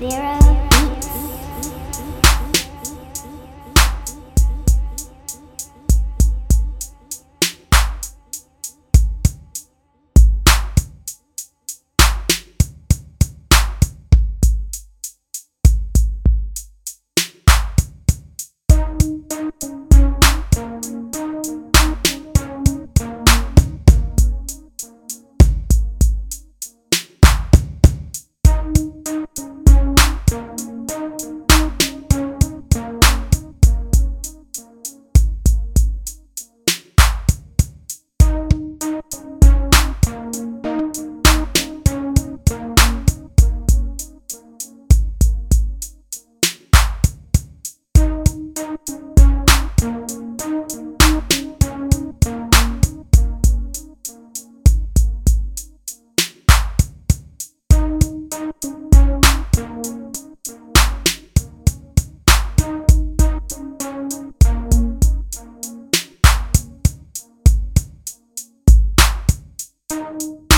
Zero you